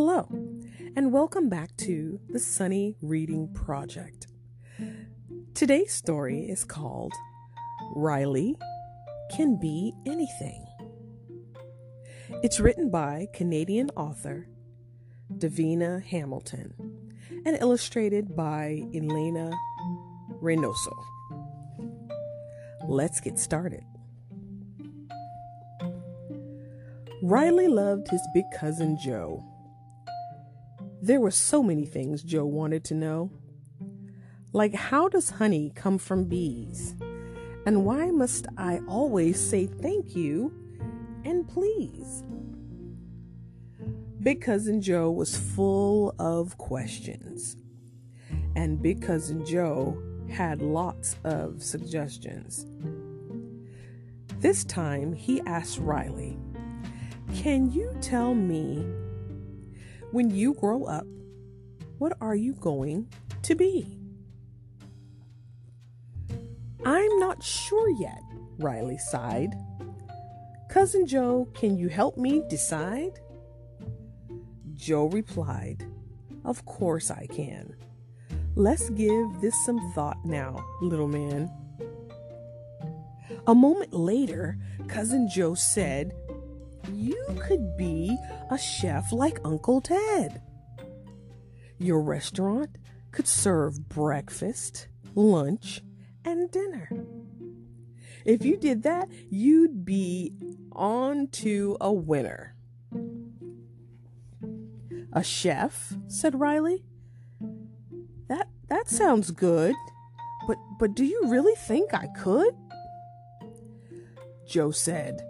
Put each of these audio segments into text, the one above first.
Hello, and welcome back to the Sunny Reading Project. Today's story is called Riley Can Be Anything. It's written by Canadian author Davina Hamilton and illustrated by Elena Reynoso. Let's get started. Riley loved his big cousin Joe. There were so many things Joe wanted to know. Like, how does honey come from bees? And why must I always say thank you and please? Big Cousin Joe was full of questions. And Big Cousin Joe had lots of suggestions. This time he asked Riley, Can you tell me when you grow up, what are you going to be? I'm not sure yet, Riley sighed. Cousin Joe, can you help me decide? Joe replied, Of course I can. Let's give this some thought now, little man. A moment later, Cousin Joe said, You could be a chef like Uncle Ted. Your restaurant could serve breakfast, lunch, and dinner. If you did that, you'd be on to a winner. A chef? said Riley. That that sounds good. But but do you really think I could? Joe said,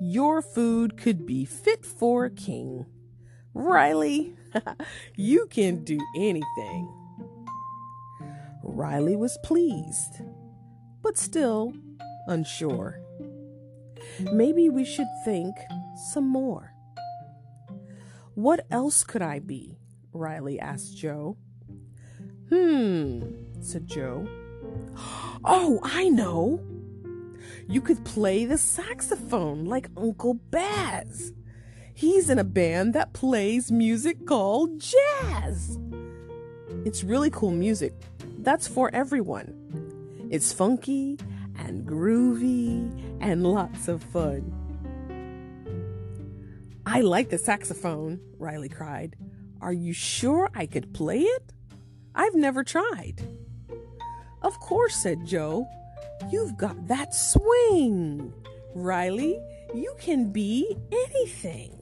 Your food could be fit for a king. Riley, you can do anything. Riley was pleased, but still unsure. Maybe we should think some more. What else could I be? Riley asked Joe. Hmm, said Joe. Oh, I know. You could play the saxophone like Uncle Baz. He's in a band that plays music called jazz. It's really cool music. That's for everyone. It's funky and groovy and lots of fun. I like the saxophone, Riley cried. Are you sure I could play it? I've never tried. Of course, said Joe. You've got that swing. Riley, you can be anything.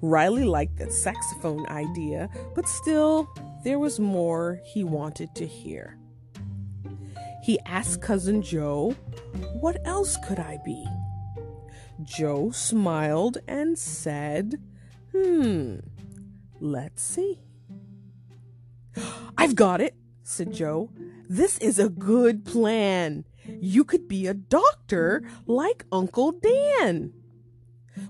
Riley liked the saxophone idea, but still, there was more he wanted to hear. He asked Cousin Joe, What else could I be? Joe smiled and said, Hmm, let's see. I've got it, said Joe. This is a good plan. You could be a doctor like Uncle Dan.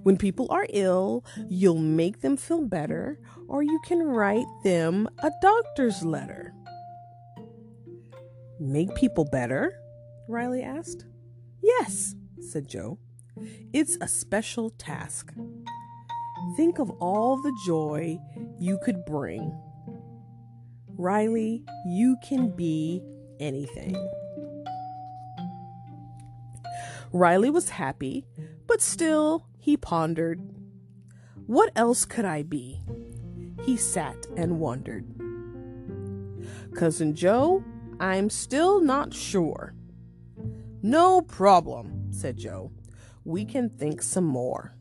When people are ill, you'll make them feel better, or you can write them a doctor's letter. Make people better? Riley asked. Yes, said Joe. It's a special task. Think of all the joy you could bring. Riley, you can be anything. Riley was happy, but still he pondered. What else could I be? He sat and wondered. Cousin Joe, I'm still not sure. No problem, said Joe. We can think some more.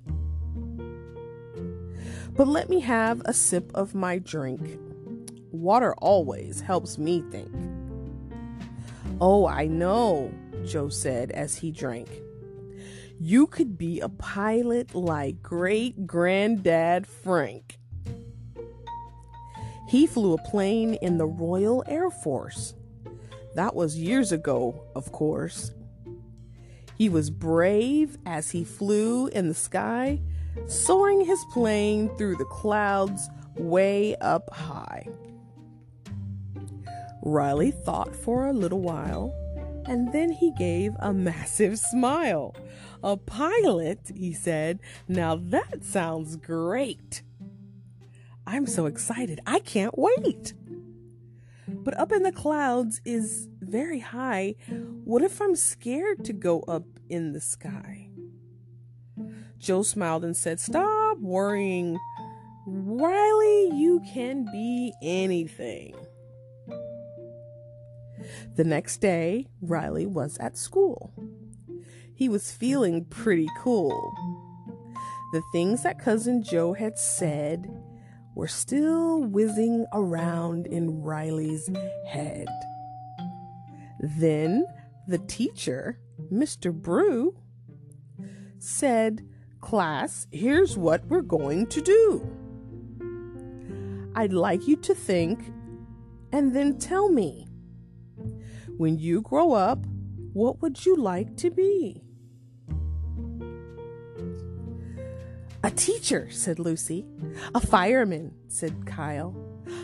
But let me have a sip of my drink. Water always helps me think. Oh, I know, Joe said as he drank. You could be a pilot like great granddad Frank. He flew a plane in the Royal Air Force. That was years ago, of course. He was brave as he flew in the sky, soaring his plane through the clouds way up high. Riley thought for a little while And then he gave a massive smile. A pilot, he said. Now that sounds great. I'm so excited. I can't wait. But up in the clouds is very high. What if I'm scared to go up in the sky? Joe smiled and said, Stop worrying. Riley, you can be anything. The next day, Riley was at school. He was feeling pretty cool. The things that Cousin Joe had said were still whizzing around in Riley's head. Then the teacher, Mr. Brew, said, Class, here's what we're going to do. I'd like you to think and then tell me. When you grow up, what would you like to be? A teacher, said Lucy. A fireman, said Kyle.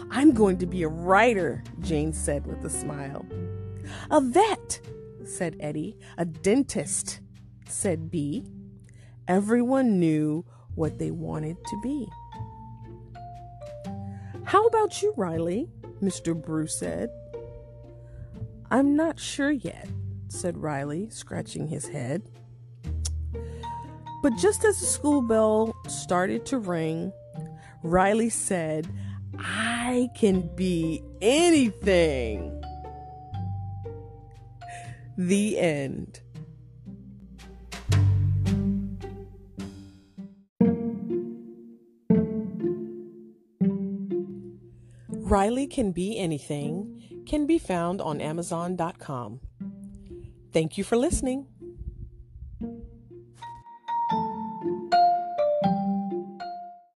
I'm going to be a writer, Jane said with a smile. A vet, said Eddie. A dentist, said B. Everyone knew what they wanted to be. How about you, Riley? Mr. Brew said. I'm not sure yet, said Riley, scratching his head. But just as the school bell started to ring, Riley said, I can be anything. The end. Riley Can Be Anything can be found on Amazon.com. Thank you for listening.